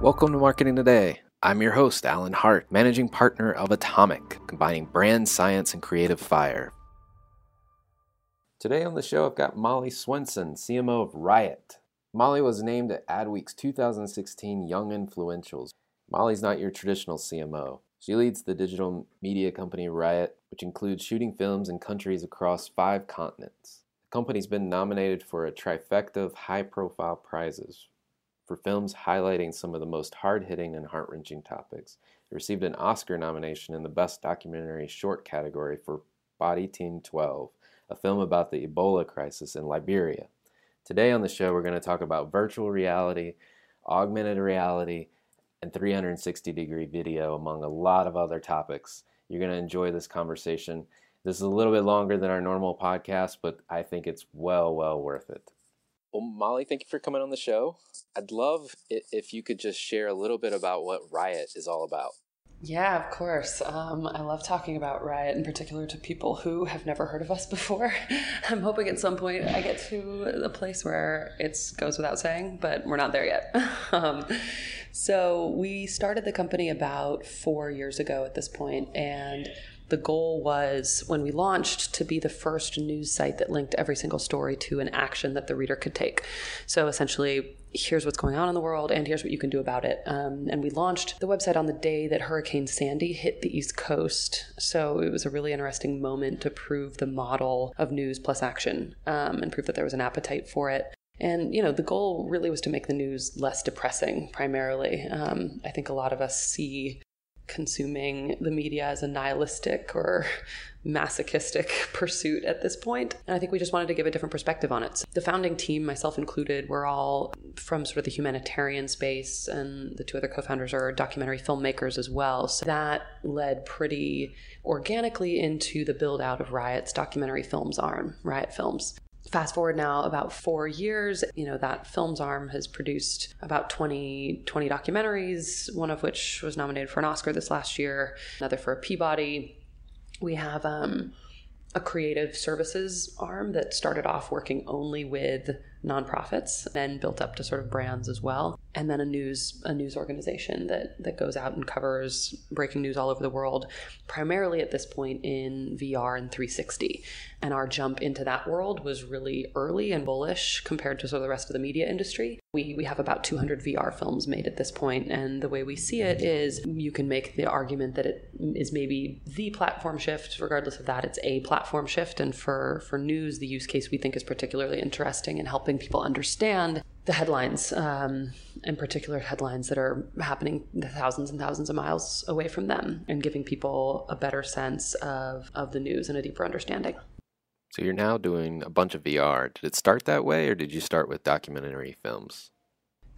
Welcome to Marketing Today. I'm your host, Alan Hart, managing partner of Atomic, combining brand science and creative fire. Today on the show, I've got Molly Swenson, CMO of RYOT. Molly was named at Adweek's 2016 Young Influentials. Molly's not your traditional CMO. She leads the digital media company RYOT, which includes shooting films in countries across five continents. The company's been nominated for a trifecta of high profile prizes for films highlighting some of the most hard hitting and heart wrenching topics. It received an Oscar nomination in the Best Documentary Short category for Body Team 12, a film about the Ebola crisis in Liberia. Today on the show, we're going to talk about virtual reality, augmented reality, and 360 degree video, among a lot of other topics. You're going to enjoy this conversation. This is a little bit longer than our normal podcast, but I think it's well, well worth it. Well, Molly, thank you for coming on the show. I'd love if you could just share a little bit about what RYOT is all about. Yeah, of course. Um, I love talking about RYOT in particular to people who have never heard of us before. I'm hoping at some point I get to a place where it goes without saying, but we're not there yet. um, so we started the company about four years ago at this point, and the goal was when we launched to be the first news site that linked every single story to an action that the reader could take. So essentially, here's what's going on in the world and here's what you can do about it. Um, and we launched the website on the day that Hurricane Sandy hit the East Coast. So it was a really interesting moment to prove the model of news plus action um, and prove that there was an appetite for it. And, you know, the goal really was to make the news less depressing, primarily. Um, I think a lot of us see consuming the media as a nihilistic or masochistic pursuit at this point. And I think we just wanted to give a different perspective on it. So the founding team, myself included, we're all from sort of the humanitarian space, and the two other co founders are documentary filmmakers as well. So that led pretty organically into the build out of RYOT's documentary films arm, RYOT Films. Fast forward now about four years, you know, that films arm has produced about 20, 20 documentaries, one of which was nominated for an Oscar this last year, another for a Peabody. We have um, a creative services arm that started off working only with nonprofits, then built up to sort of brands as well. And then a news a news organization that that goes out and covers breaking news all over the world primarily at this point in VR and 360 and our jump into that world was really early and bullish compared to sort of the rest of the media industry. We we have about 200 VR films made at this point and the way we see it is you can make the argument that it is maybe the platform shift. Regardless of that it's a platform shift. And for for news the use case we think is particularly interesting in helping people understand the headlines, um, in particular headlines that are happening thousands and thousands of miles away from them, and giving people a better sense of, of the news and a deeper understanding. So you're now doing a bunch of VR. Did it start that way, or did you start with documentary films?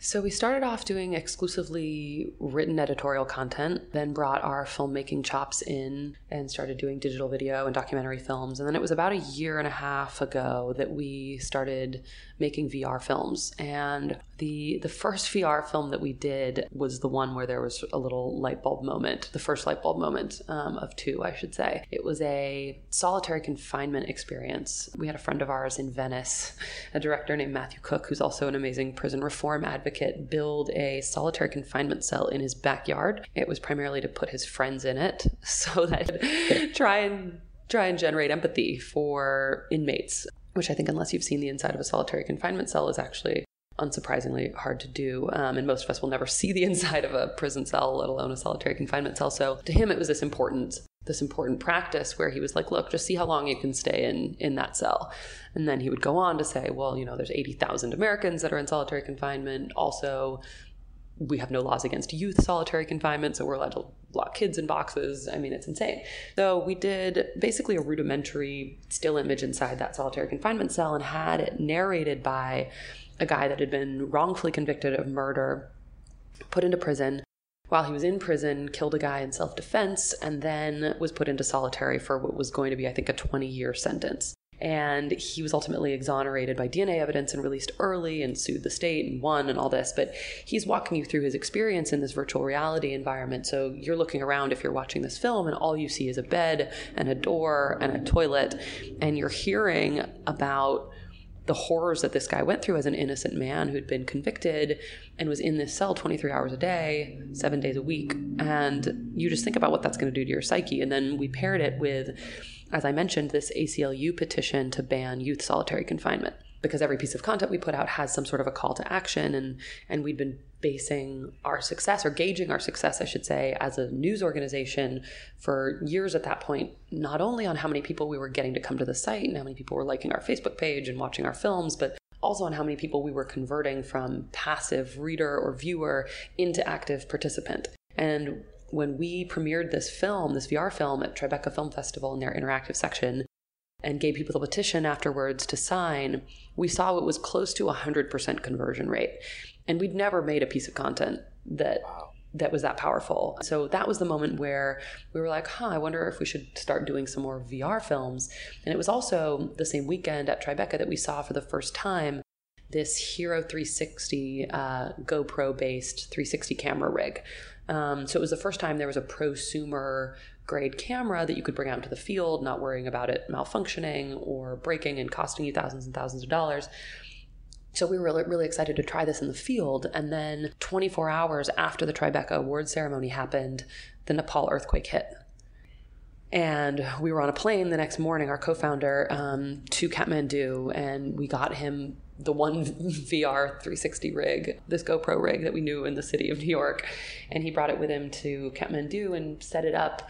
So we started off doing exclusively written editorial content, then brought our filmmaking chops in and started doing digital video and documentary films. And then it was about a year and a half ago that we started making VR films. And the the first VR film that we did was the one where there was a little light bulb moment, the first light bulb moment um, of two, I should say. It was a solitary confinement experience. We had a friend of ours in Venice, a director named Matthew Cook, who's also an amazing prison reform advocate, build a solitary confinement cell in his backyard. It was primarily to put his friends in it so that try and try and generate empathy for inmates which I think, unless you've seen the inside of a solitary confinement cell, is actually unsurprisingly hard to do. Um, and most of us will never see the inside of a prison cell, let alone a solitary confinement cell. So to him, it was this important this important practice where he was like, look, just see how long you can stay in in that cell. And then he would go on to say, well, you know, there's 80,000 Americans that are in solitary confinement. Also, we have no laws against youth solitary confinement, so we're allowed to lock kids in boxes. I mean, it's insane. So we did basically a rudimentary still image inside that solitary confinement cell and had it narrated by a guy that had been wrongfully convicted of murder, put into prison. While he was in prison, killed a guy in self defense, and then was put into solitary for what was going to be, I think, a 20 year sentence and he was ultimately exonerated by DNA evidence and released early and sued the state and won and all this. But he's walking you through his experience in this virtual reality environment. So you're looking around if you're watching this film, and all you see is a bed and a door and a toilet, and you're hearing about the horrors that this guy went through as an innocent man who'd been convicted and was in this cell 23 hours a day, seven days a week. And you just think about what that's going to do to your psyche. And then we paired it with as I mentioned, this ACLU petition to ban youth solitary confinement because every piece of content we put out has some sort of a call to action and and we'd been basing our success or gauging our success I should say as a news organization for years at that point not only on how many people we were getting to come to the site and how many people were liking our Facebook page and watching our films but also on how many people we were converting from passive reader or viewer into active participant. And when we premiered this film, this VR film at Tribeca Film Festival in their interactive section, and gave people the petition afterwards to sign, we saw it was close to a 100% conversion rate. And we'd never made a piece of content that wow. that was that powerful. So that was the moment where we were like, huh, I wonder if we should start doing some more VR films. And it was also the same weekend at Tribeca that we saw for the first time this Hero 360 uh, GoPro based 360 camera rig. Um, so it was the first time there was a prosumer grade camera that you could bring out into the field, not worrying about it malfunctioning or breaking and costing you thousands and thousands of dollars. So we were really, really excited to try this in the field. And then 24 hours after the Tribeca award ceremony happened, the Nepal earthquake hit. And we were on a plane the next morning, our co founder, um, to Kathmandu, and we got him the one VR 360 rig, this GoPro rig that we knew in the city of New York. And he brought it with him to Kathmandu and set it up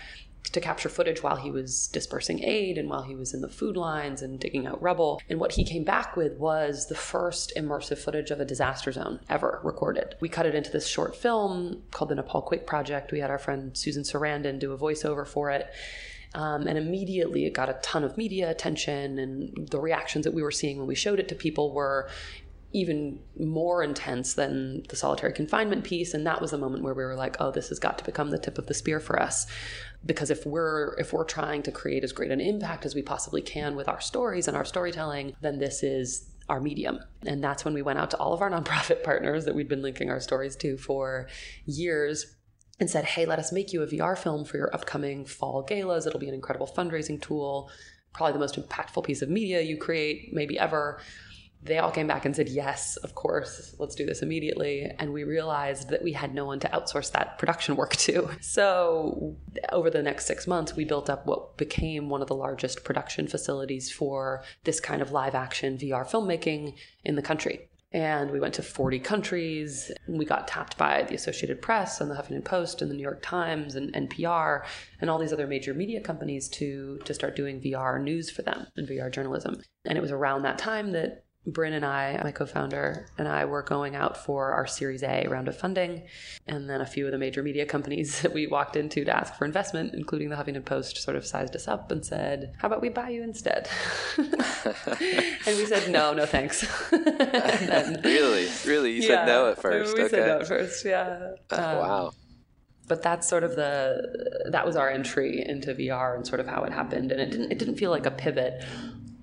to capture footage while he was dispersing aid and while he was in the food lines and digging out rubble. And what he came back with was the first immersive footage of a disaster zone ever recorded. We cut it into this short film called the Nepal Quake Project. We had our friend Susan Sarandon do a voiceover for it. Um, and immediately it got a ton of media attention, and the reactions that we were seeing when we showed it to people were even more intense than the solitary confinement piece. And that was the moment where we were like oh this has got to become the tip of the spear for us. Because if we're if we're trying to create as great an impact as we possibly can with our stories and our storytelling then this is our medium. And that's when we went out to all of our nonprofit partners that we'd been linking our stories to for years and said, hey, let us make you a VR film for your upcoming fall galas. It'll be an incredible fundraising tool, probably the most impactful piece of media you create, maybe ever. they all came back and said, Yes, of course, let's do this immediately. And we realized that we had no one to outsource that production work to. So, over the next six months, we built up what became one of the largest production facilities for this kind of live action VR filmmaking in the country. And we went to 40 countries. We got tapped by the Associated Press and the Huffington Post and the New York Times and NPR and all these other major media companies to, to start doing VR news for them and VR journalism. And it was around that time that Bryn and I, my co founder, and I were going out for our Series A round of funding. And then a few of the major media companies that we walked into to ask for investment, including the Huffington Post, sort of sized us up and said, How about we buy you instead? and we said, No, no thanks. then, really? Really? You yeah, said no at first? We okay. said no at first, yeah. Um, wow. But that's sort of the that was our entry into VR and sort of how it happened. And it didn't it didn't feel like a pivot.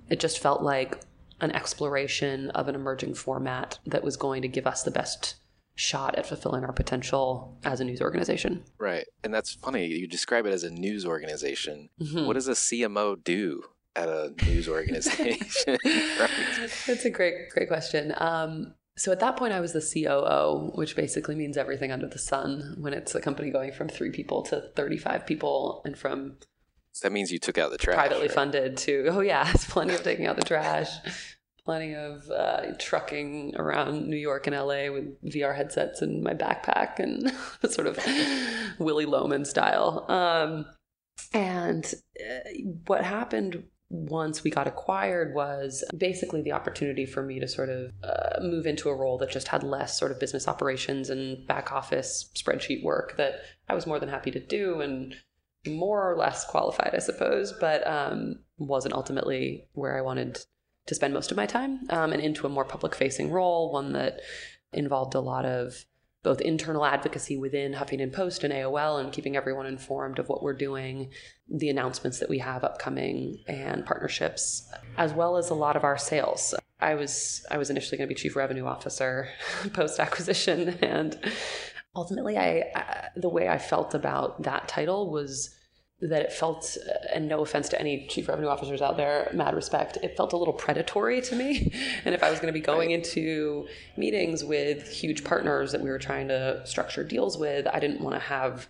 It just felt like an exploration of an emerging format that was going to give us the best shot at fulfilling our potential as a news organization. Right. And that's funny. You describe it as a news organization. Mm-hmm. What does a CMO do at a news organization? right. That's a great, great question. Um, so at that point, I was the COO, which basically means everything under the sun when it's a company going from three people to 35 people and from that means you took out the trash. Privately right? funded too. oh, yeah, it's plenty of taking out the trash, plenty of uh, trucking around New York and LA with VR headsets in my backpack and sort of Willy Loman style. Um, and uh, what happened once we got acquired was basically the opportunity for me to sort of uh, move into a role that just had less sort of business operations and back office spreadsheet work that I was more than happy to do and more or less qualified, I suppose, but um, wasn't ultimately where I wanted to spend most of my time, um, and into a more public facing role, one that involved a lot of both internal advocacy within Huffington Post and AOL and keeping everyone informed of what we're doing, the announcements that we have upcoming and partnerships, as well as a lot of our sales. I was I was initially going to be chief revenue officer post acquisition and ultimately I, I, the way I felt about that title was that it felt uh, and no offense to any chief revenue officers out there mad respect it felt a little predatory to me and if i was going to be going right. into meetings with huge partners that we were trying to structure deals with i didn't want to have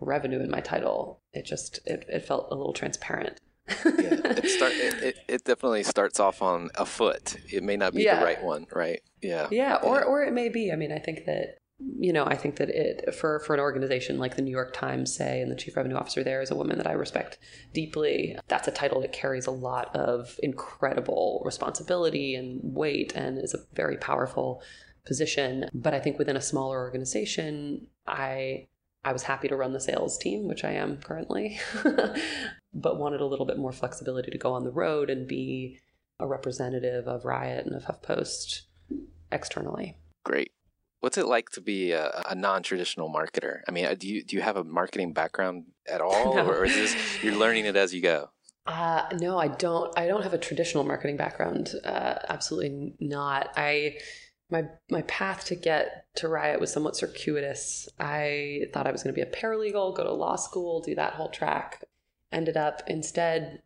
revenue in my title it just it, it felt a little transparent yeah, it, start, it, it, it, definitely starts off on a foot. It may not be yeah. the right one, right? Yeah. Yeah, or, yeah. or it may be. I mean, I think that you know, I think that it for for an organization like the New York Times, say, and the chief revenue officer there is a woman that I respect deeply. That's a title that carries a lot of incredible responsibility and weight, and is a very powerful position. But I think within a smaller organization, I I was happy to run the sales team, which I am currently, but wanted a little bit more flexibility to go on the road and be a representative of RYOT and of HuffPost externally. Great. What's it like to be a, a, non-traditional marketer? I mean, uh, do you do you have a marketing background at all, no. or is this you're learning it as you go? Uh, no, I don't. I don't have a traditional marketing background. Uh, absolutely not. I my my path to get to RYOT was somewhat circuitous. I thought I was going to be a paralegal, go to law school, do that whole track. Ended up instead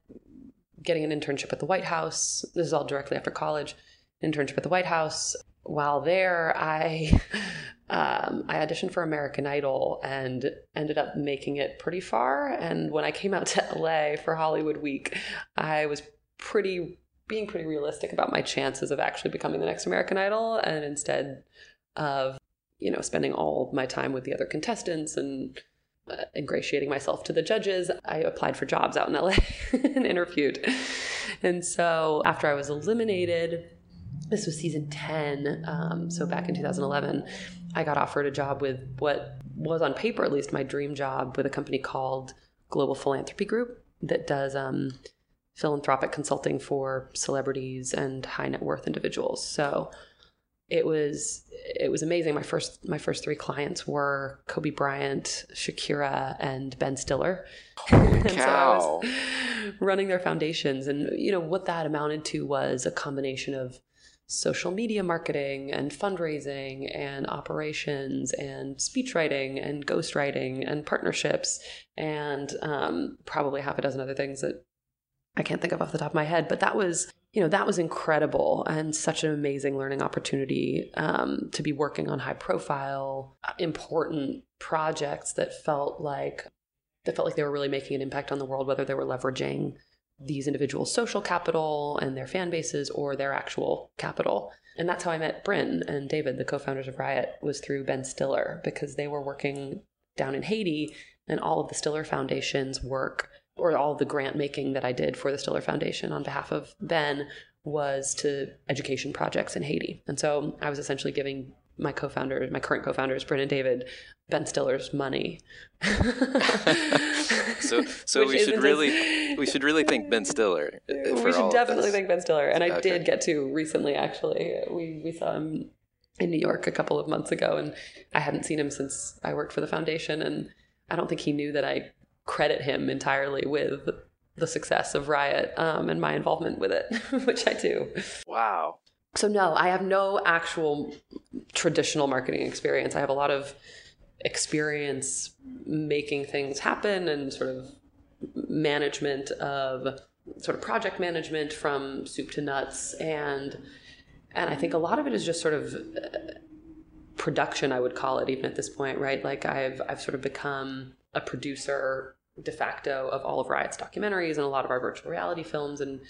getting an internship at the White House. This is all directly after college. Internship at the White House while there, I um, I auditioned for American Idol and ended up making it pretty far. And when I came out to LA for Hollywood Week, I was pretty being pretty realistic about my chances of actually becoming the next American Idol, and instead of you know spending all my time with the other contestants and uh, ingratiating myself to the judges, I applied for jobs out in LA and interviewed. And so after I was eliminated this was season 10 um, so back in 2011 i got offered a job with what was on paper at least my dream job with a company called global philanthropy group that does um, philanthropic consulting for celebrities and high net worth individuals. So it was it was amazing. My first my first three clients were kobe bryant shakira and ben stiller. Holy cow. so running their foundations. And you know what that amounted to was a combination of social media marketing and fundraising and operations and speechwriting and ghostwriting and partnerships and um, probably half a dozen other things that I can't think of off the top of my head. But that was you know, that was incredible and such an amazing learning opportunity um, to be working on high profile, important projects that felt like that felt like they were really making an impact on the world, whether they were leveraging these individuals' social capital and their fan bases or their actual capital. And that's how I met Bryn and David, the co-founders of RYOT, was through Ben Stiller because they were working down in Haiti and all of the Stiller Foundation's work or all the grant making that I did for the Stiller Foundation on behalf of Ben was to education projects in Haiti. And so I was essentially giving my co-founder, my current co-founders, Bryn and David, Ben Stiller's money. so, so we should really, we should really thank Ben Stiller. We should definitely thank Ben Stiller, and I okay. did get to recently. Actually, we we saw him in New York a couple of months ago, and I hadn't seen him since I worked for the foundation, and I don't think he knew that I credit him entirely with the success of RYOT um, and my involvement with it, which I do. Wow. So, no, I have no actual traditional marketing experience. I have a lot of experience making things happen and sort of management of sort of project management from soup to nuts and and I think a lot of it is just sort of uh, production I would call it even at this point right like I've I've sort of become a producer de facto of all of RYOT's documentaries and a lot of our virtual reality films and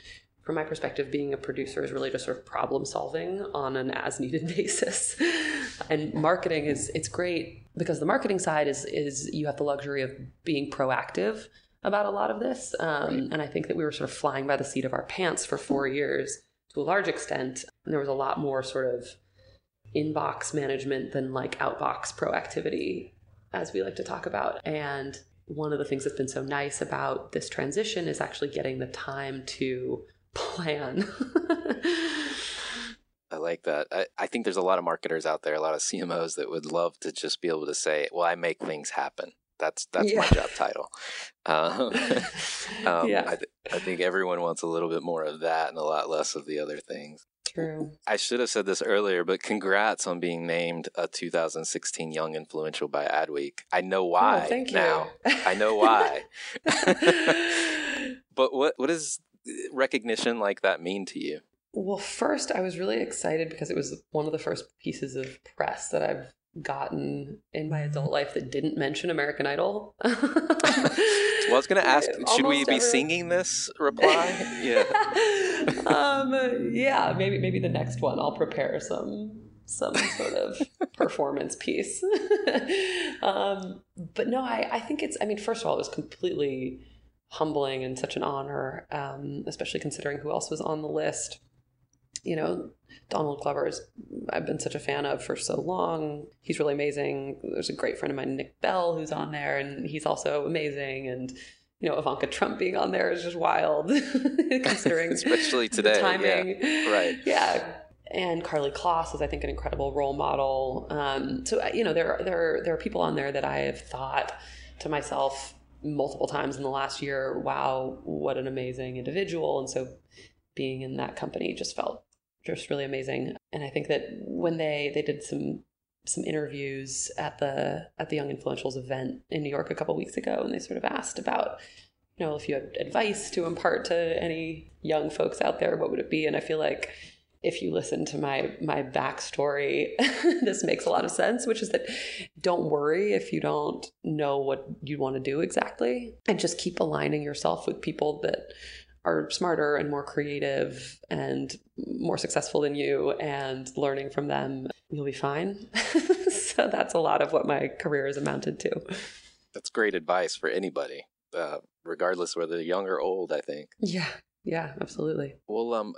from my perspective, being a producer is really just sort of problem solving on an as needed basis. and marketing is it's great because the marketing side is is you have the luxury of being proactive about a lot of this. Um, and I think that we were sort of flying by the seat of our pants for four years to a large extent. And there was a lot more sort of inbox management than like outbox proactivity, as we like to talk about. And one of the things that's been so nice about this transition is actually getting the time to plan. I like that. I, I think there's a lot of marketers out there, a lot of CMOs that would love to just be able to say, "Well, I make things happen." That's that's yeah. my job title. Um, um, yeah. I, th- I think everyone wants a little bit more of that and a lot less of the other things. True. I should have said this earlier, but congrats on being named a 2016 Young Influential by Adweek. I know oh, why oh, thank you. now. I know why. but what what is recognition like that mean to you? Well, first, I was really excited because it was one of the first pieces of press that I've gotten in my adult life that didn't mention American Idol. well, I was going to ask, should we be singing this reply? Yeah. um, yeah, maybe maybe the next one I'll prepare some some sort of performance piece. um, but no, I, I think it's. I mean, first of all, it was completely humbling and such an honor, um, especially considering who else was on the list. You know, Donald Glover's I've been such a fan of for so long. He's really amazing. There's a great friend of mine, Nick Bell, who's on there, and he's also amazing. And you know, Ivanka Trump being on there is just wild, considering especially today. timing, yeah. right? Yeah, and Karlie Kloss is, I think, an incredible role model. Um, so you know, there are, there are, there are people on there that I have thought to myself, multiple times in the last year, wow, what an amazing individual. And so being in that company just felt just really amazing. And I think that when they they did some some interviews at the at the Young Influentials event in New York a couple weeks ago, and they sort of asked about, you know, if you had advice to impart to any young folks out there, what would it be? And I feel like if you listen to my my backstory, this makes a lot of sense, which is that don't worry if you don't know what you want to do exactly, and just keep aligning yourself with people that are smarter and more creative and more successful than you and learning from them you'll be fine. So that's a lot of what my career has amounted to. That's great advice for anybody uh, regardless whether young or old i think. Yeah yeah absolutely. Well um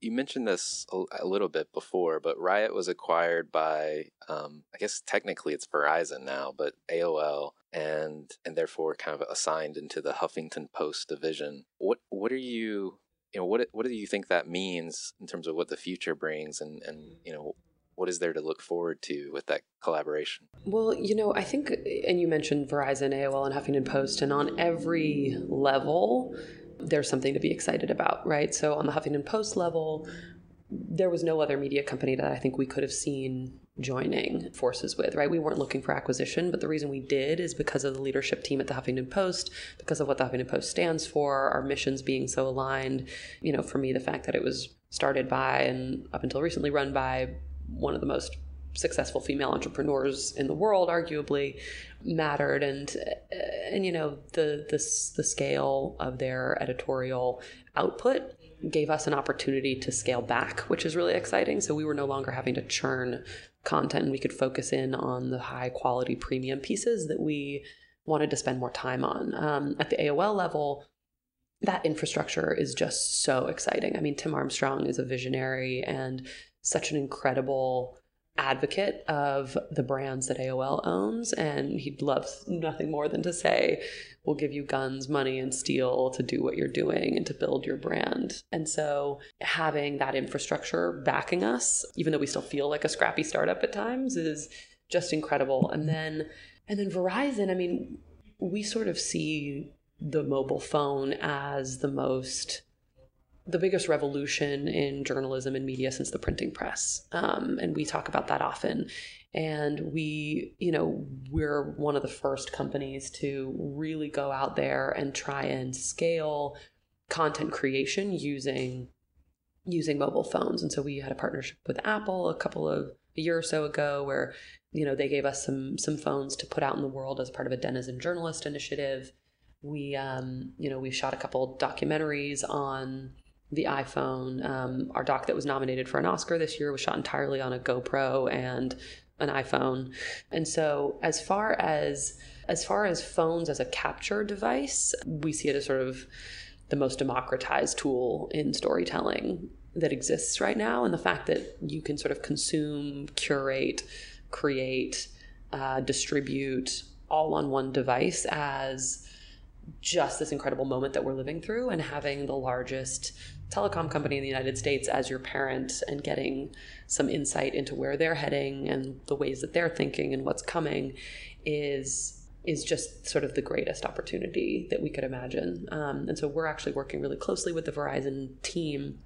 you mentioned this a, little bit before, but RYOT was acquired by, um, I guess technically it's Verizon now, but AOL, and and therefore kind of assigned into the Huffington Post division. What what are you, you know, what what do you think that means in terms of what the future brings, and and you know. What is there to look forward to with that collaboration? Well, you know, I think, and you mentioned Verizon, AOL, and Huffington Post, and on every level, there's something to be excited about, right? So on the Huffington Post level, there was no other media company that I think we could have seen joining forces with, right? We weren't looking for acquisition, but the reason we did is because of the leadership team at the Huffington Post, because of what the Huffington Post stands for, our missions being so aligned. You know, for me, the fact that it was started by and up until recently run by one of the most successful female entrepreneurs in the world arguably mattered and and you know the the the scale of their editorial output gave us an opportunity to scale back, which is really exciting. So we were no longer having to churn content. and We could focus in on the high quality premium pieces that we wanted to spend more time on. Um, at the AOL level, that infrastructure is just so exciting. I mean, Tim Armstrong is a visionary and such an incredible advocate of the brands that AOL owns, and he loves nothing more than to say, We'll give you guns, money, and steel to do what you're doing and to build your brand. And so having that infrastructure backing us, even though we still feel like a scrappy startup at times, is just incredible. And then and then Verizon, I mean, we sort of see the mobile phone as the most the biggest revolution in journalism and media since the printing press. Um, and we talk about that often. And we, you know, we're one of the first companies to really go out there and try and scale content creation using using mobile phones. And so we had a partnership with Apple a couple of a year or so ago where, you know, they gave us some some phones to put out in the world as part of a Denizen Journalist initiative. We um, you know, we shot a couple documentaries on the iPhone. Um, our doc that was nominated for an Oscar this year was shot entirely on a GoPro and an iPhone. And so as far as as far as phones as a capture device, we see it as sort of the most democratized tool in storytelling that exists right now. And the fact that you can sort of consume, curate, create, uh, distribute all on one device as just this incredible moment that we're living through and having the largest telecom company in the United States as your parent and getting some insight into where they're heading and the ways that they're thinking and what's coming is is just sort of the greatest opportunity that we could imagine. Um, and so we're actually working really closely with the Verizon team.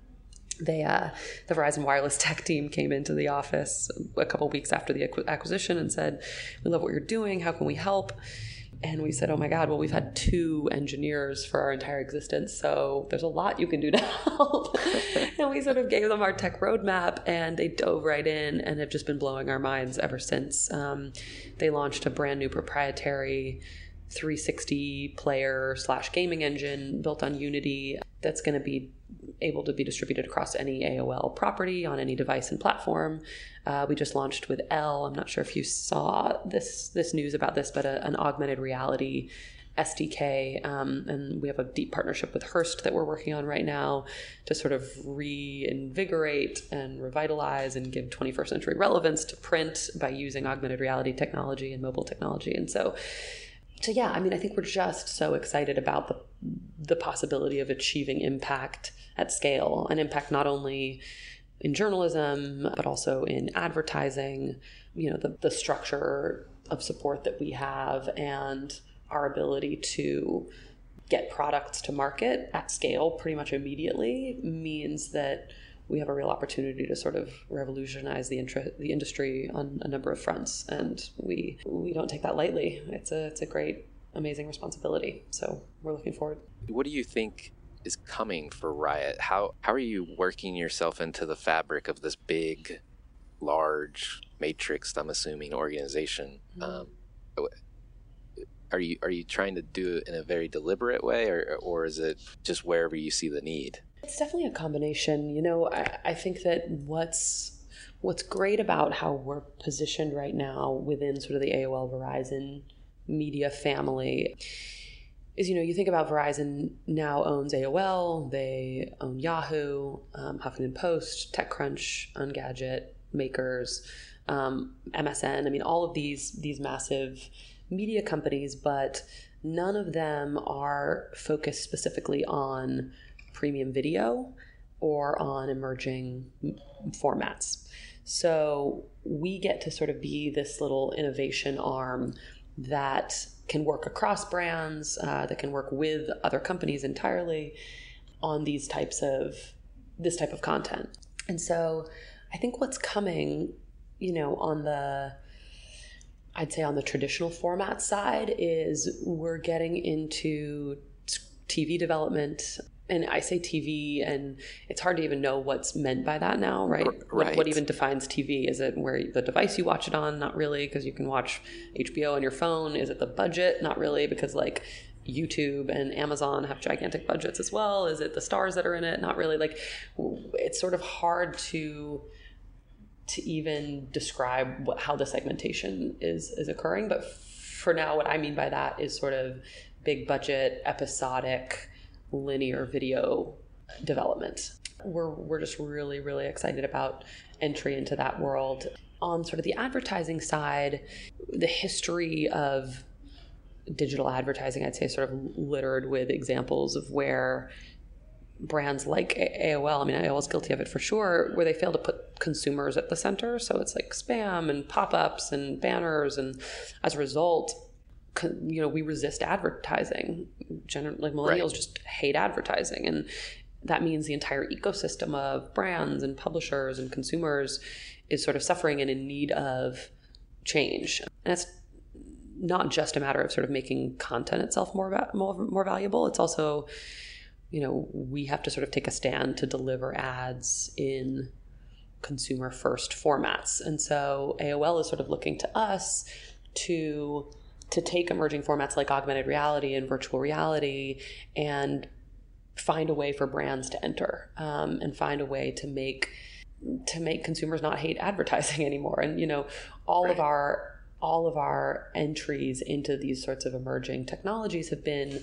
They, uh, the Verizon wireless tech team came into the office a couple weeks after the acquisition and said, "We love what you're doing. How can we help?" And we said, "Oh my God! Well, we've had two engineers for our entire existence, so there's a lot you can do to help." and we sort of gave them our tech roadmap, and they dove right in and have just been blowing our minds ever since. Um, they launched a brand new proprietary 360 player slash gaming engine built on Unity that's going to be able to be distributed across any AOL property on any device and platform. Uh, we just launched with Elle. I'm not sure if you saw this this news about this, but a, an augmented reality SDK, um, and we have a deep partnership with Hearst that we're working on right now to sort of reinvigorate and revitalize and give 21st century relevance to print by using augmented reality technology and mobile technology. And so, so yeah, I mean, I think we're just so excited about the the possibility of achieving impact at scale, and impact not only in journalism but also in advertising. You know, the the structure of support that we have and our ability to get products to market at scale pretty much immediately means that we have a real opportunity to sort of revolutionize the the industry on a number of fronts, and we we don't take that lightly. It's a it's a great, amazing responsibility. So we're looking forward. What do you think is coming for RYOT? How how are you working yourself into the fabric of this big, large matrix? I'm assuming organization. Mm-hmm. Um, are you are you trying to do it in a very deliberate way, or or is it just wherever you see the need? It's definitely a combination. You know, I, I think that what's what's great about how we're positioned right now within sort of the AOL Verizon media family is you know you think about Verizon now owns AOL, they own Yahoo, um, Huffington Post, TechCrunch, Engadget, Makers, um, MSN. I mean, all of these these massive media companies, but none of them are focused specifically on premium video or on emerging formats. So we get to sort of be this little innovation arm that can work across brands, uh, that can work with other companies entirely on these types of this type of content. And so I think what's coming you know, on the I'd say on the traditional format side is we're getting into TV development. And I say TV, and it's hard to even know what's meant by that now, right? Right. What, what even defines TV? Is it where the device you watch it on? Not really, because you can watch HBO on your phone. Is it the budget? Not really, because like YouTube and Amazon have gigantic budgets as well. Is it the stars that are in it? Not really. Like it's sort of hard to to even describe what, how the segmentation is is occurring. But for now, what I mean by that is sort of big budget, episodic, linear video development. We're we're just really really excited about entry into that world. On sort of the advertising side, the history of digital advertising, I'd say, sort of littered with examples of where brands like AOL, I mean, AOL is guilty of it for sure, where they fail to put consumers at the center. So it's like spam and pop ups and banners. And as a result, you know, we resist advertising. Generally, like millennials right. just hate advertising. And that means the entire ecosystem of brands and publishers and consumers is sort of suffering and in need of change. And it's not just a matter of sort of making content itself more, more, more valuable. It's also you know, we have to sort of take a stand to deliver ads in consumer first formats. And so AOL is sort of looking to us to to take emerging formats like augmented reality and virtual reality and find a way for brands to enter um, and find a way to make to make consumers not hate advertising anymore and you know all right. of our all of our entries into these sorts of emerging technologies have been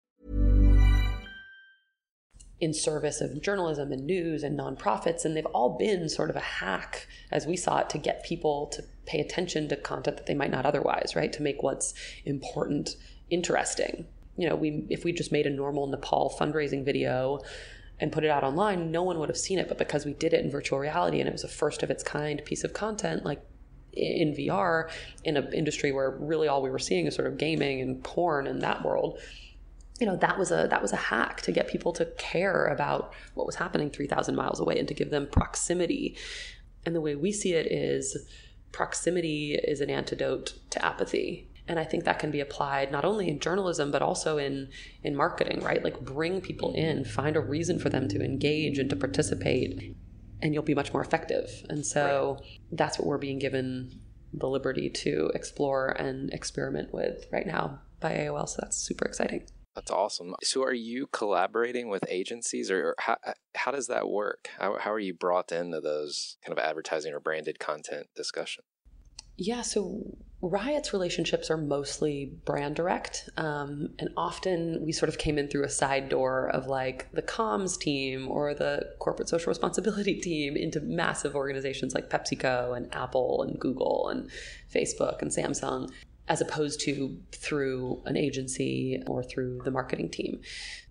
In service of journalism and news and nonprofits. And they've all been sort of a hack, as we saw it, to get people to pay attention to content that they might not otherwise, right? To make what's important interesting. You know, we if we just made a normal Nepal fundraising video and put it out online, no one would have seen it. But because we did it in virtual reality and it was a first of its kind piece of content, like in VR, in an industry where really all we were seeing is sort of gaming and porn in that world, you know that was a that was a hack to get people to care about what was happening 3000 miles away and to give them proximity. And the way we see it is proximity is an antidote to apathy. And i think that can be applied not only in journalism but also in in marketing right? Like bring people in find a reason for them to engage and to participate and you'll be much more effective. And so right. that's what we're being given the liberty to explore and experiment with right now by aol so that's super exciting that's awesome. So, are you collaborating with agencies, or how how does that work? How how are you brought into those kind of advertising or branded content discussion? Yeah, so RYOT's relationships are mostly brand direct, um, and often we sort of came in through a side door of like the comms team or the corporate social responsibility team into massive organizations like PepsiCo and Apple and Google and Facebook and Samsung as opposed to through an agency or through the marketing team.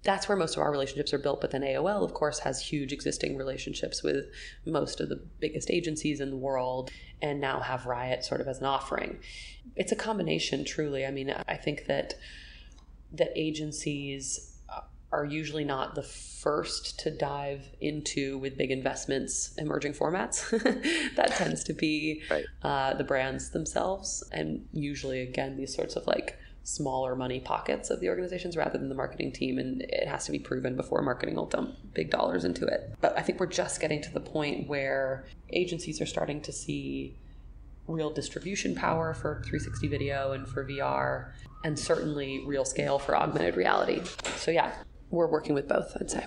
That's where most of our relationships are built. But then AOL, of course, has huge existing relationships with most of the biggest agencies in the world and now have RYOT sort of as an offering. It's a combination, truly. I mean, I think that that agencies are usually not the first to dive into with big investments emerging formats. that tends to be right. uh, the brands themselves, and usually, again, these sorts of like smaller money pockets of the organizations rather than the marketing team. And it has to be proven before marketing will dump big dollars into it. But I think we're just getting to the point where agencies are starting to see real distribution power for 360 video and for VR, and certainly real scale for augmented reality. So, yeah, we're working with both, I'd say.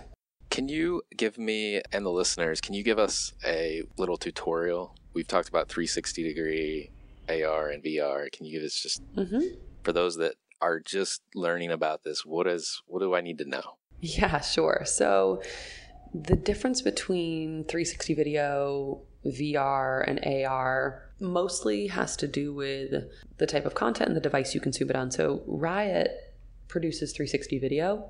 Can you give me and the listeners, can you give us a little tutorial? We've talked about 360 degree AR and VR. Can you give us just mm-hmm. for those that are just learning about this, what is what do I need to know? Yeah, sure. So the difference between 360 video, VR, and AR mostly has to do with the type of content and the device you consume it on. So Riot produces 360 video,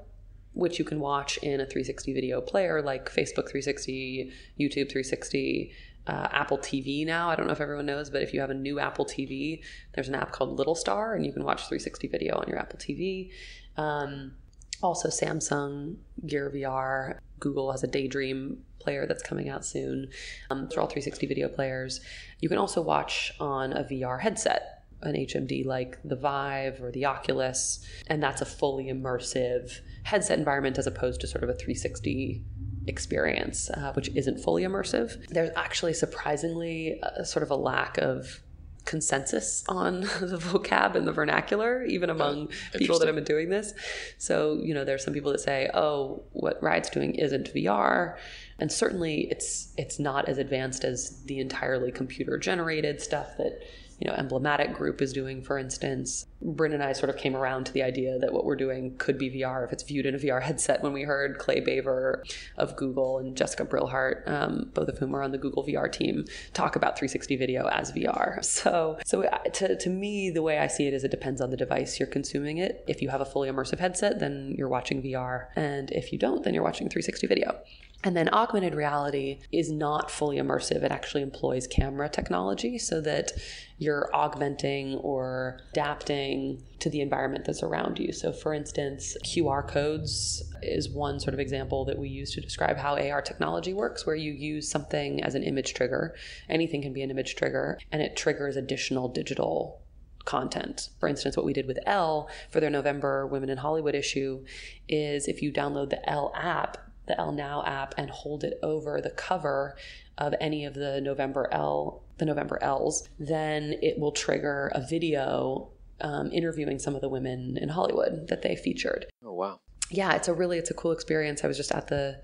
which you can watch in a 360 video player like Facebook 360, YouTube 360, uh, Apple TV now. I don't know if everyone knows, but if you have a new Apple TV, there's an app called Littlstar, and you can watch 360 video on your Apple TV. Um, also, Samsung Gear VR. Google has a Daydream player that's coming out soon. Um, they're all 360 video players. You can also watch on a VR headset, an HMD like the Vive or the Oculus, and that's a fully immersive headset environment as opposed to sort of a 360 experience, uh, which isn't fully immersive. There's actually surprisingly a, sort of a lack of consensus on the vocab and the vernacular, even among people that have been doing this. So, you know, there's some people that say, oh, what RYOT's doing isn't VR. And certainly it's it's not as advanced as the entirely computer generated stuff that you know, emblematic group is doing, for instance. Bryn and I sort of came around to the idea that what we're doing could be VR if it's viewed in a VR headset when we heard Clay Bavor of Google and Jessica Brillhart, um, both of whom are on the Google VR team, talk about 360 video as VR. So, so uh, to, to me, the way I see it is it depends on the device you're consuming it. If you have a fully immersive headset, then you're watching VR. And if you don't, then you're watching 360 video. And then augmented reality is not fully immersive. It actually employs camera technology so that you're augmenting or adapting to the environment that's around you. So, for instance, QR codes is one sort of example that we use to describe how AR technology works, where you use something as an image trigger. Anything can be an image trigger, and it triggers additional digital content. For instance, what we did with Elle for their November Women in Hollywood issue is if you download the Elle app, the Elle Now app and hold it over the cover of any of the November Elle the November Elles, then it will trigger a video um, interviewing some of the women in Hollywood that they featured. Oh wow! Yeah, it's a really it's a cool experience. I was just at the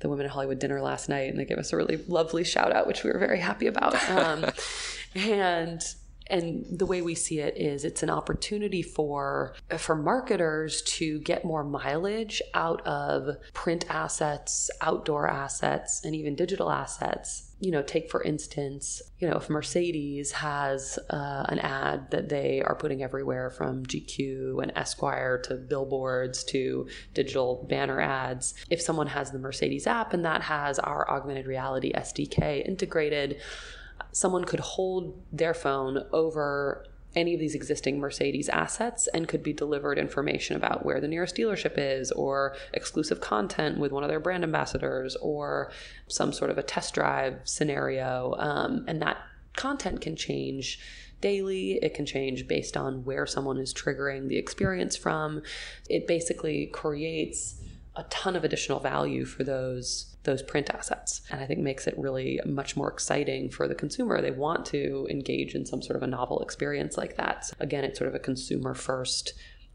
the Women in Hollywood dinner last night, and they gave us a really lovely shout out, which we were very happy about. Um, and and the way we see it is it's an opportunity for for marketers to get more mileage out of print assets outdoor assets and even digital assets. You know take for instance you know if mercedes has uh, an ad that they are putting everywhere from gq and esquire to billboards to digital banner ads if someone has the mercedes app and that has our augmented reality sdk integrated someone could hold their phone over any of these existing Mercedes assets and could be delivered information about where the nearest dealership is or exclusive content with one of their brand ambassadors or some sort of a test drive scenario. Um, and that content can change daily. It can change based on where someone is triggering the experience from. It basically creates a ton of additional value for those those print assets and i think makes it really much more exciting for the consumer they want to engage in some sort of a novel experience like that so again it's sort of a consumer first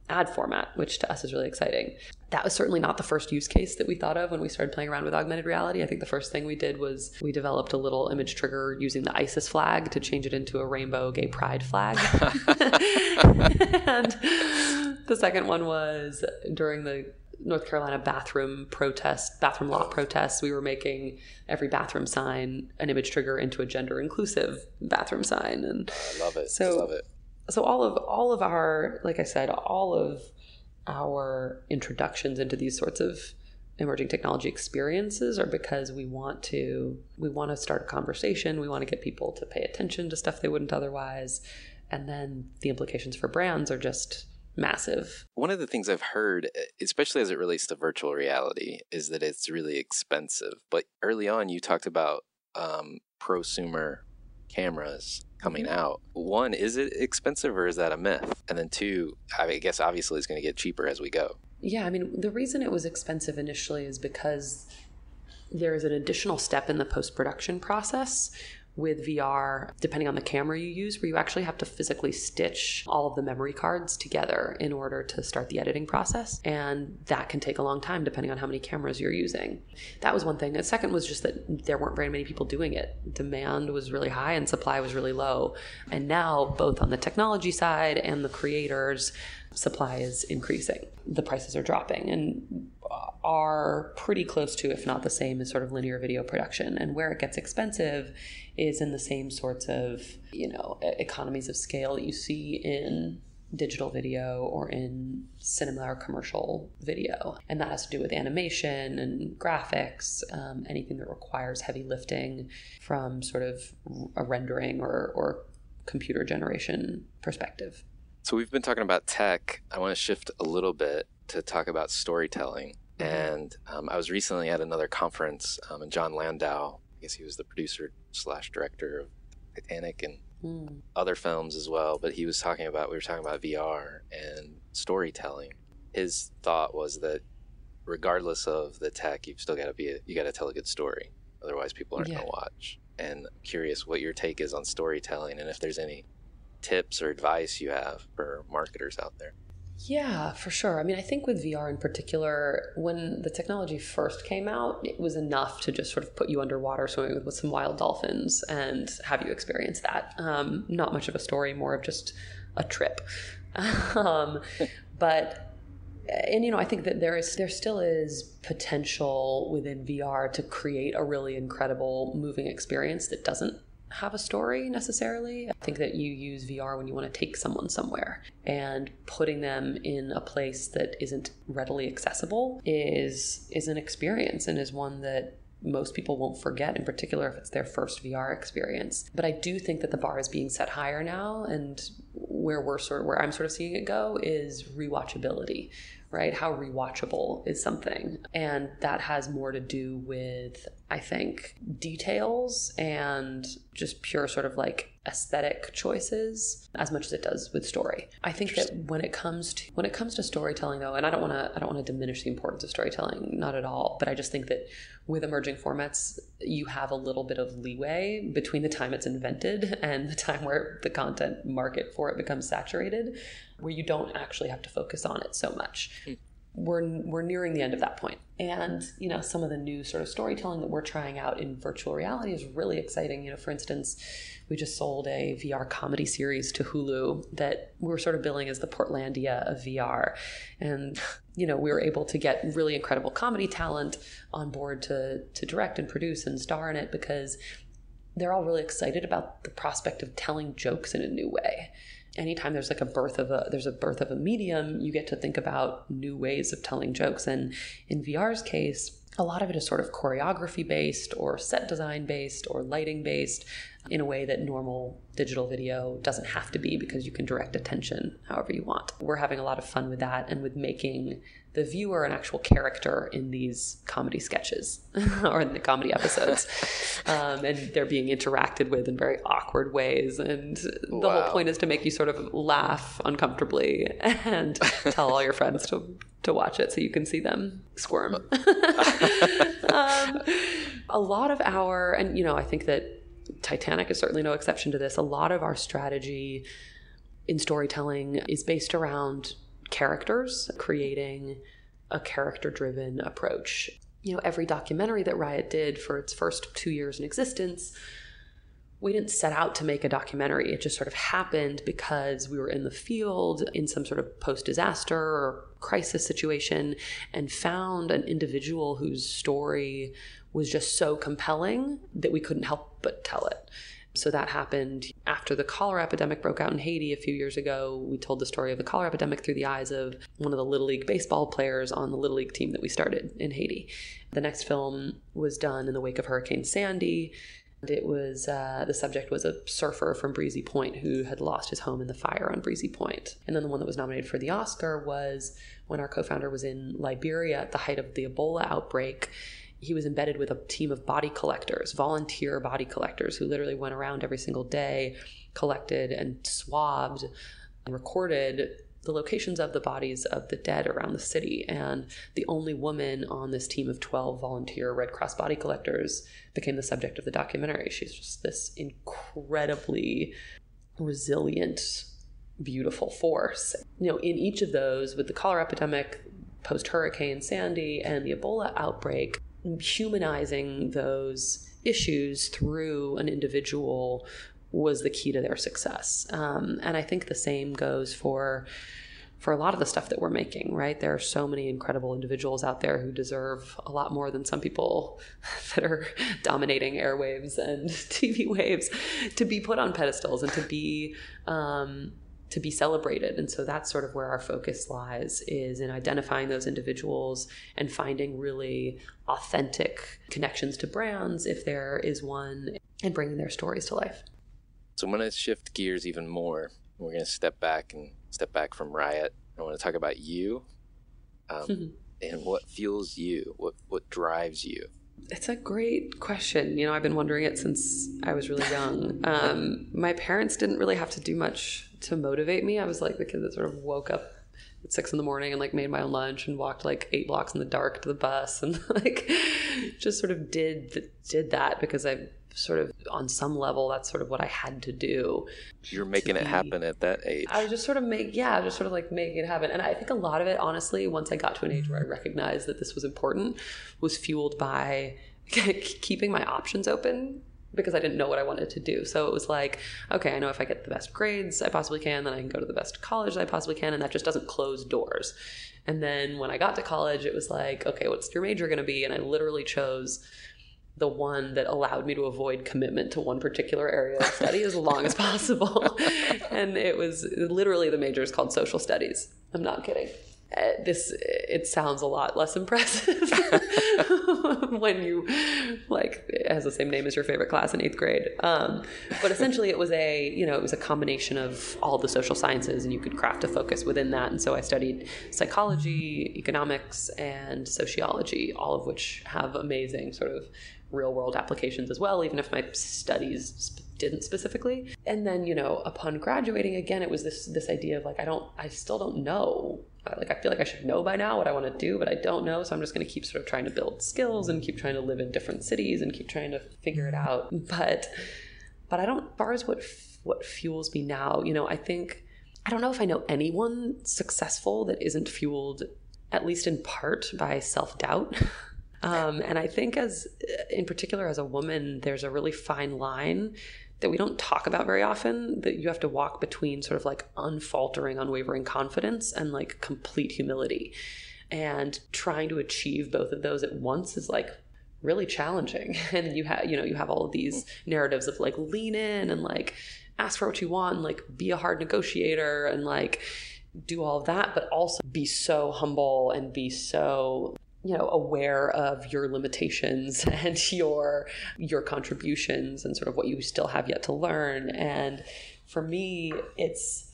ad format which to us is really exciting that was certainly not the first use case that we thought of when we started playing around with augmented reality. I think the first thing we did was we developed a little image trigger using the ISIS flag to change it into a rainbow gay pride flag. and the second one was during the North Carolina bathroom protest, bathroom law protests, we were making every bathroom sign an image trigger into a gender inclusive bathroom sign, and I love it. So, love it. So all of all of our, like I said, all of our introductions into these sorts of emerging technology experiences are because we want to we want to start a conversation we want to get people to pay attention to stuff they wouldn't otherwise and then the implications for brands are just massive. One of the things I've heard, especially as it relates to virtual reality, is that it's really expensive. But early on, you talked about um, prosumer cameras coming mm-hmm. out. One, is it expensive or is that a myth? And then two, I guess obviously it's going to get cheaper as we go. Yeah, I mean, the reason it was expensive initially is because there is an additional step in the post production process with VR, depending on the camera you use, where you actually have to physically stitch all of the memory cards together in order to start the editing process. And that can take a long time depending on how many cameras you're using. That was one thing. The second was just that there weren't very many people doing it. Demand was really high and supply was really low. And now, both on the technology side and the creators, supply is increasing. The prices are dropping and are pretty close to, if not the same, as sort of linear video production. And where it gets expensive is in the same sorts of, you know, economies of scale that you see in digital video or in cinema or commercial video. And that has to do with animation and graphics, um, anything that requires heavy lifting from sort of a rendering or, or computer generation perspective. So we've been talking about tech. I want to shift a little bit to talk about storytelling. Mm-hmm. And um, I was recently at another conference, um, and Jon Landau, I guess he was the producer slash director of Titanic and mm. other films as well. But he was talking about we were talking about VR and storytelling. His thought was that regardless of the tech, you've still got to be a, you got to tell a good story. Otherwise, people aren't yeah. going to watch. And I'm curious what your take is on storytelling, and if there's any tips or advice you have for marketers out there. Yeah, for sure. I mean, I think with VR in particular, when the technology first came out, it was enough to just sort of put you underwater swimming with some wild dolphins and have you experience that. Um, not much of a story, more of just a trip. um, but and you know, I think that there is there still is potential within VR to create a really incredible moving experience that doesn't have a story necessarily. I think that you use VR when you want to take someone somewhere and putting them in a place that isn't readily accessible is is an experience and is one that most people won't forget, in particular if it's their first VR experience. But I do think that the bar is being set higher now, and where we're sort of where I'm sort of seeing it go is rewatchability right? How rewatchable is something. And that has more to do with, I think, details and just pure sort of like aesthetic choices as much as it does with story. I think that when it comes to when it comes to storytelling though, and I don't want to I don't want to diminish the importance of storytelling, not at all, but I just think that with emerging formats, you have a little bit of leeway between the time it's invented and the time where the content market for it becomes saturated where you don't actually have to focus on it so much. Hmm. We're, we're nearing the end of that point. And, you know, some of the new sort of storytelling that we're trying out in virtual reality is really exciting. You know, for instance, we just sold a VR comedy series to Hulu that we're sort of billing as the Portlandia of VR. And, you know, we were able to get really incredible comedy talent on board to, to direct and produce and star in it because they're all really excited about the prospect of telling jokes in a new way anytime there's like a birth of a there's a birth of a medium you get to think about new ways of telling jokes. And in vr's case a lot of it is sort of choreography based or set design based or lighting based in a way that normal digital video doesn't have to be because you can direct attention however you want. We're having a lot of fun with that and with making the viewer an actual character in these comedy sketches or in the comedy episodes. um, and they're being interacted with in very awkward ways. And the wow. whole point is to make you sort of laugh uncomfortably and tell all your friends to, to watch it so you can see them squirm. um, a lot of our, and you know, I think that Titanic is certainly no exception to this. A lot of our strategy in storytelling is based around characters, creating a character driven approach. You know, every documentary that RYOT did for its first two years in existence, we didn't set out to make a documentary. It just sort of happened because we were in the field in some sort of post disaster or crisis situation and found an individual whose story was just so compelling that we couldn't help but tell it. So that happened after the cholera epidemic broke out in Haiti a few years ago. We told the story of the cholera epidemic through the eyes of one of the Little League baseball players on the Little League team that we started in Haiti. The next film was done in the wake of Hurricane Sandy. And it was uh, the subject was a surfer from Breezy Point who had lost his home in the fire on Breezy Point. And then the one that was nominated for the Oscar was when our co-founder was in Liberia at the height of the Ebola outbreak he was embedded with a team of body collectors, volunteer body collectors, who literally went around every single day, collected and swabbed and recorded the locations of the bodies of the dead around the city. And the only woman on this team of 12 volunteer Red Cross body collectors became the subject of the documentary. She's just this incredibly resilient, beautiful force. You know, in each of those, with the cholera epidemic, post Hurricane Sandy, and the Ebola outbreak, humanizing those issues through an individual was the key to their success. Um, and I think the same goes for for a lot of the stuff that we're making, right? There are so many incredible individuals out there who deserve a lot more than some people that are dominating airwaves and TV waves to be put on pedestals and to be um, to be celebrated. And so that's sort of where our focus lies is in identifying those individuals and finding really authentic connections to brands if there is one and bringing their stories to life. So I'm going to shift gears even more. We're going to step back and step back from RYOT. I want to talk about you um, and what fuels you, what what drives you. It's a great question. You know, I've been wondering it since I was really young. Um, my parents didn't really have to do much to motivate me. I was like the kid that sort of woke up at six in the morning and like made my own lunch and walked like eight blocks in the dark to the bus and like just sort of did did that because I sort of on some level that's sort of what I had to do. You're making it happen at that age. I was just sort of make yeah, just sort of like making it happen. And I think a lot of it, honestly, once I got to an age where I recognized that this was important, was fueled by keeping my options open because I didn't know what I wanted to do. So it was like, okay, I know if I get the best grades I possibly can, then I can go to the best college I possibly can, and that just doesn't close doors. And then when I got to college, it was like, okay, what's your major going to be? And I literally chose the one that allowed me to avoid commitment to one particular area of study as long as possible. and it was literally the major is called social studies. I'm not kidding. Uh, this it sounds a lot less impressive when you like it has the same name as your favorite class in eighth grade um, but essentially it was a you know it was a combination of all the social sciences and you could craft a focus within that and so i studied psychology economics and sociology all of which have amazing sort of real world applications as well, even if my studies didn't specifically. And then, you know, upon graduating again, it was this this idea of like I don't I still don't know. Like I feel like I should know by now what I want to do, but I don't know. So I'm just going to keep sort of trying to build skills and keep trying to live in different cities and keep trying to figure it out. But but I don't. As far as what what fuels me now, you know, I think I don't know if I know anyone successful that isn't fueled at least in part by self doubt. Um, and I think, as in particular, as a woman, there's a really fine line that we don't talk about very often that you have to walk between sort of like unfaltering, unwavering confidence and like complete humility. And trying to achieve both of those at once is like really challenging. And you have, you know, you have all of these narratives of like lean in and like ask for what you want and like be a hard negotiator and like do all of that, but also be so humble and be so you know aware of your limitations and your your contributions and sort of what you still have yet to learn. And for me it's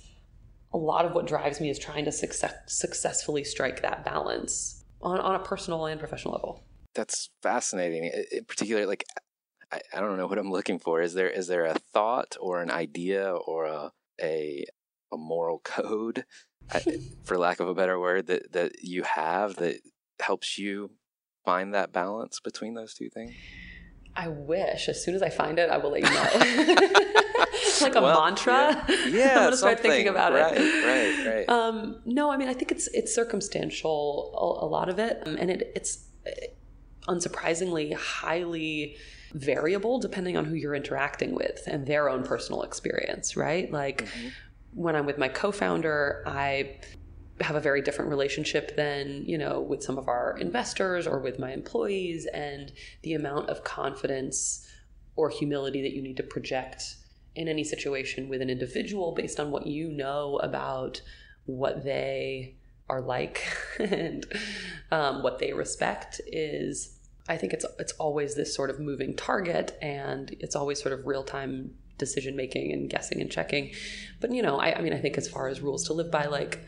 a lot of what drives me is trying to success, successfully strike that balance on, on a personal and professional level. That's fascinating. In particular like I, I don't know what i'm looking for. Is there is there a thought or an idea or a a, a moral code for lack of a better word that that you have that helps you find that balance between those two things? I wish. As soon as I find it, I will let you know. like a well, mantra. Yeah, yeah I'm gonna start thinking about right, it. Right, right, right. Um, no, I mean, I think it's it's circumstantial. A, a lot of it, um, and it, it's uh, unsurprisingly highly variable depending on who you're interacting with and their own personal experience. Right, like. Mm-hmm. When I'm with my co-founder, I have a very different relationship than you know with some of our investors or with my employees and the amount of confidence or humility that you need to project in any situation with an individual based on what you know about what they are like and um, what they respect is i think it's it's always this sort of moving target and it's always sort of real-time decision making and guessing and checking. But you know I, I mean i think as far as rules to live by like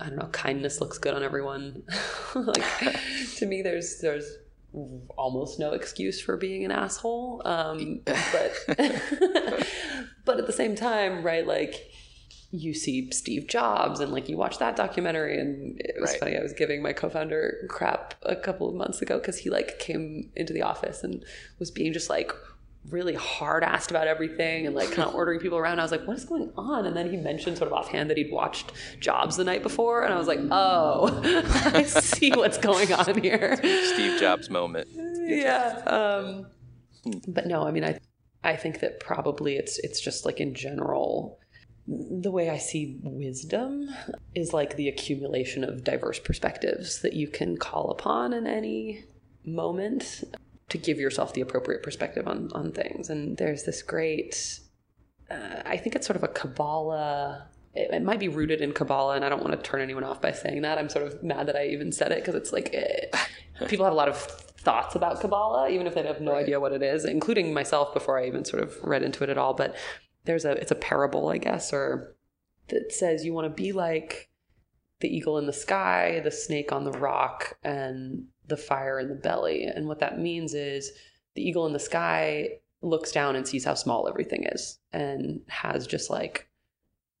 I don't know, kindness looks good on everyone. like to me, there's there's almost no excuse for being an asshole. Um, but but at the same time, right? Like you see Steve Jobs and like you watch that documentary and it was Right. funny I was giving my co-founder crap a couple of months ago cuz he like came into the office and was being just like really hard assed about everything and like kind of ordering people around I was like what is going on and then he mentioned sort of offhand that he'd watched Jobs the night before and I was like oh I see what's going on here Steve Jobs moment. yeah. Um, but no, I mean, I I think that probably it's it's just like in general, the way I see wisdom is like the accumulation of diverse perspectives that you can call upon in any moment to give yourself the appropriate perspective on on things. And there's this great, uh, I think it's sort of a Kabbalah. It, it might be rooted in Kabbalah, and I don't want to turn anyone off by saying that. I'm sort of mad that I even said it because it's like eh, people have a lot of thoughts about Kabbalah, even if they have no idea what it is, including myself before I even sort of read into it at all. But there's a it's a parable, I guess, or that says you want to be like the eagle in the sky, the snake on the rock, and the fire in the belly. And what that means is the eagle in the sky looks down and sees how small everything is and has just like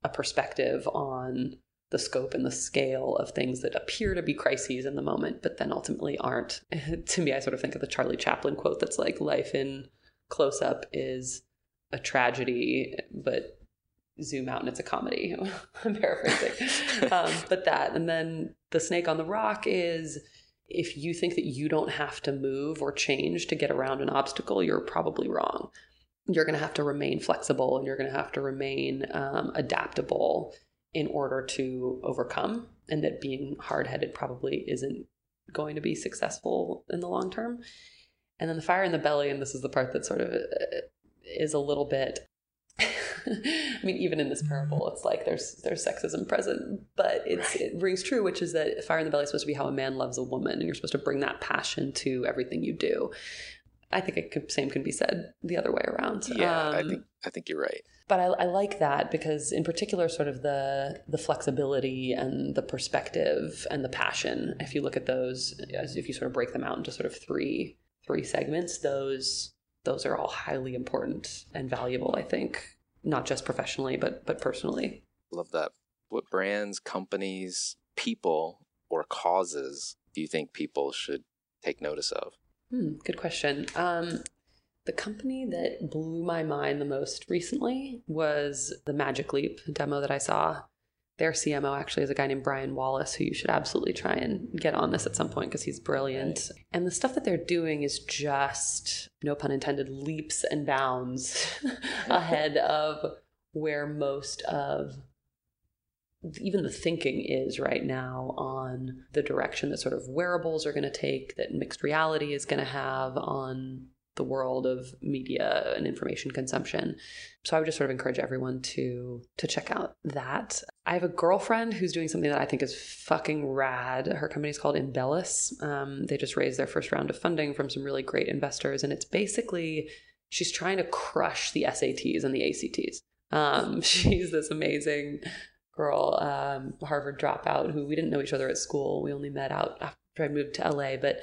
a perspective on the scope and the scale of things that appear to be crises in the moment, but then ultimately aren't. to me, I sort of think of the Charlie Chaplin quote that's like, life in close up is a tragedy, but zoom out and it's a comedy. I'm paraphrasing. um, but that, and then the snake on the rock is if you think that you don't have to move or change to get around an obstacle, you're probably wrong. You're going to have to remain flexible and you're going to have to remain um, adaptable in order to overcome, and that being hard headed probably isn't going to be successful in the long term. And then the fire in the belly, and this is the part that sort of uh, is a little bit I mean, even in this parable, it's like there's there's sexism present, but it's it rings true, which is that fire in the belly is supposed to be how a man loves a woman, and you're supposed to bring that passion to everything you do. I think it could, same can be said the other way around. Yeah, I Um, think I think you're right. but I, I like that because in particular sort of the the flexibility and the perspective and the passion if you look at those as if you sort of break them out into sort of three three segments those those are all highly important and valuable i think not just professionally but but personally Love that. What brands, companies, people, or causes do you think people should take notice of? Hmm, good question. Um, the company that blew my mind the most recently was the Magic Leap demo that I saw. Their CMO actually is a guy named Brian Wallace, who you should absolutely try and get on this at some point because he's brilliant. And the stuff that they're doing is just, no pun intended, leaps and bounds ahead of where most of even the thinking is right now on the direction that sort of wearables are going to take, that mixed reality is going to have on the world of media and information consumption. So I would just sort of encourage everyone to to check out that. I have a girlfriend who's doing something that I think is fucking rad. Her company is called Imbellus. Um, they just raised their first round of funding from some really great investors, and it's basically she's trying to crush the SATs and the ACTs. Um, she's this amazing girl, um, Harvard dropout who we didn't know each other at school. We only met out after I moved to LA, but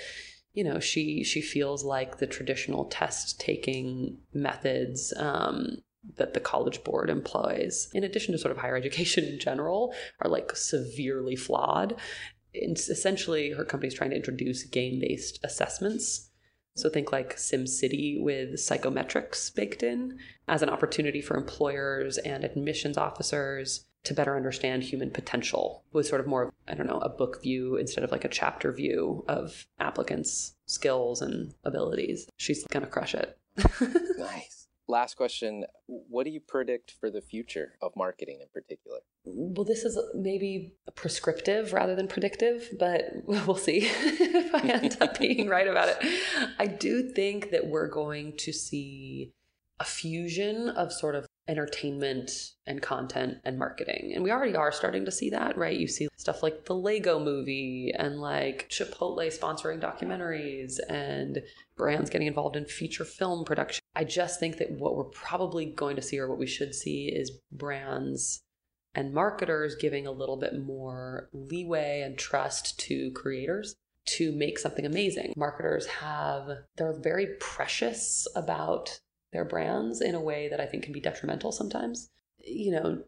you know, she she feels like the traditional test taking methods um, that the college board employs, in addition to sort of higher education in general, are like severely flawed. Essentially, her company's trying to introduce game based assessments. So think like SimCity with psychometrics baked in as an opportunity for employers and admissions officers to better understand human potential with sort of more, I don't know, a book view instead of like a chapter view of applicants' skills and abilities. She's gonna crush it. Nice. Last question. What do you predict for the future of marketing in particular? Well, this is maybe prescriptive rather than predictive, but we'll see if I end up being right about it. I do think that we're going to see a fusion of sort of entertainment and content and marketing. And we already are starting to see that, right? You see stuff like the Lego movie and like Chipotle sponsoring documentaries and brands getting involved in feature film production. I just think that what we're probably going to see or what we should see is brands and marketers giving a little bit more leeway and trust to creators to make something amazing. Marketers have, they're very precious about their brands in a way that I think can be detrimental sometimes. You know,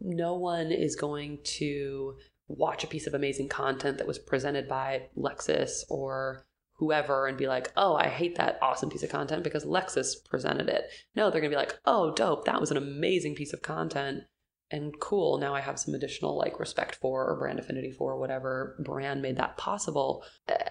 no one is going to watch a piece of amazing content that was presented by Lexus or whoever and be like, oh, I hate that awesome piece of content because Lexus presented it. No, they're going to be like, oh, dope, that was an amazing piece of content. And cool, now I have some additional like respect for or brand affinity for whatever brand made that possible.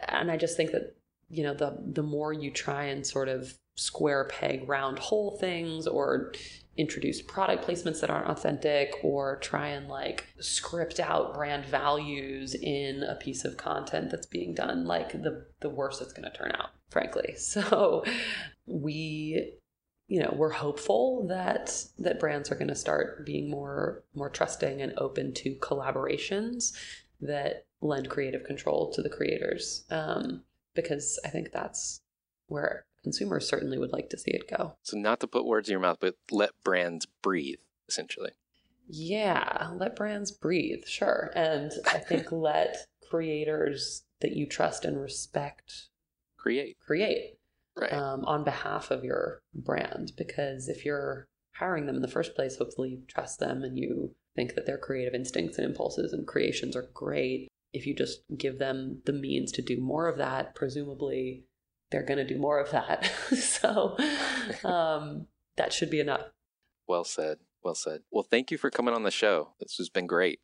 And I just think that, you know, the the more you try and sort of square peg round hole things or introduce product placements that aren't authentic or try and like script out brand values in a piece of content that's being done like the the worse it's going to turn out frankly. So we you know we're hopeful that that brands are going to start being more more trusting and open to collaborations that lend creative control to the creators um, because i think that's where consumers certainly would like to see it go. So, not to put words in your mouth, but let brands breathe, essentially. Yeah, let brands breathe, sure. And I think let creators that you trust and respect create. Create. Right. Um, on behalf of your brand. Because if you're hiring them in the first place, hopefully you trust them and you think that their creative instincts and impulses and creations are great. If you just give them the means to do more of that, presumably they're going to do more of that. so um, that should be enough. Well said. Well said. Well, thank you for coming on the show. This has been great.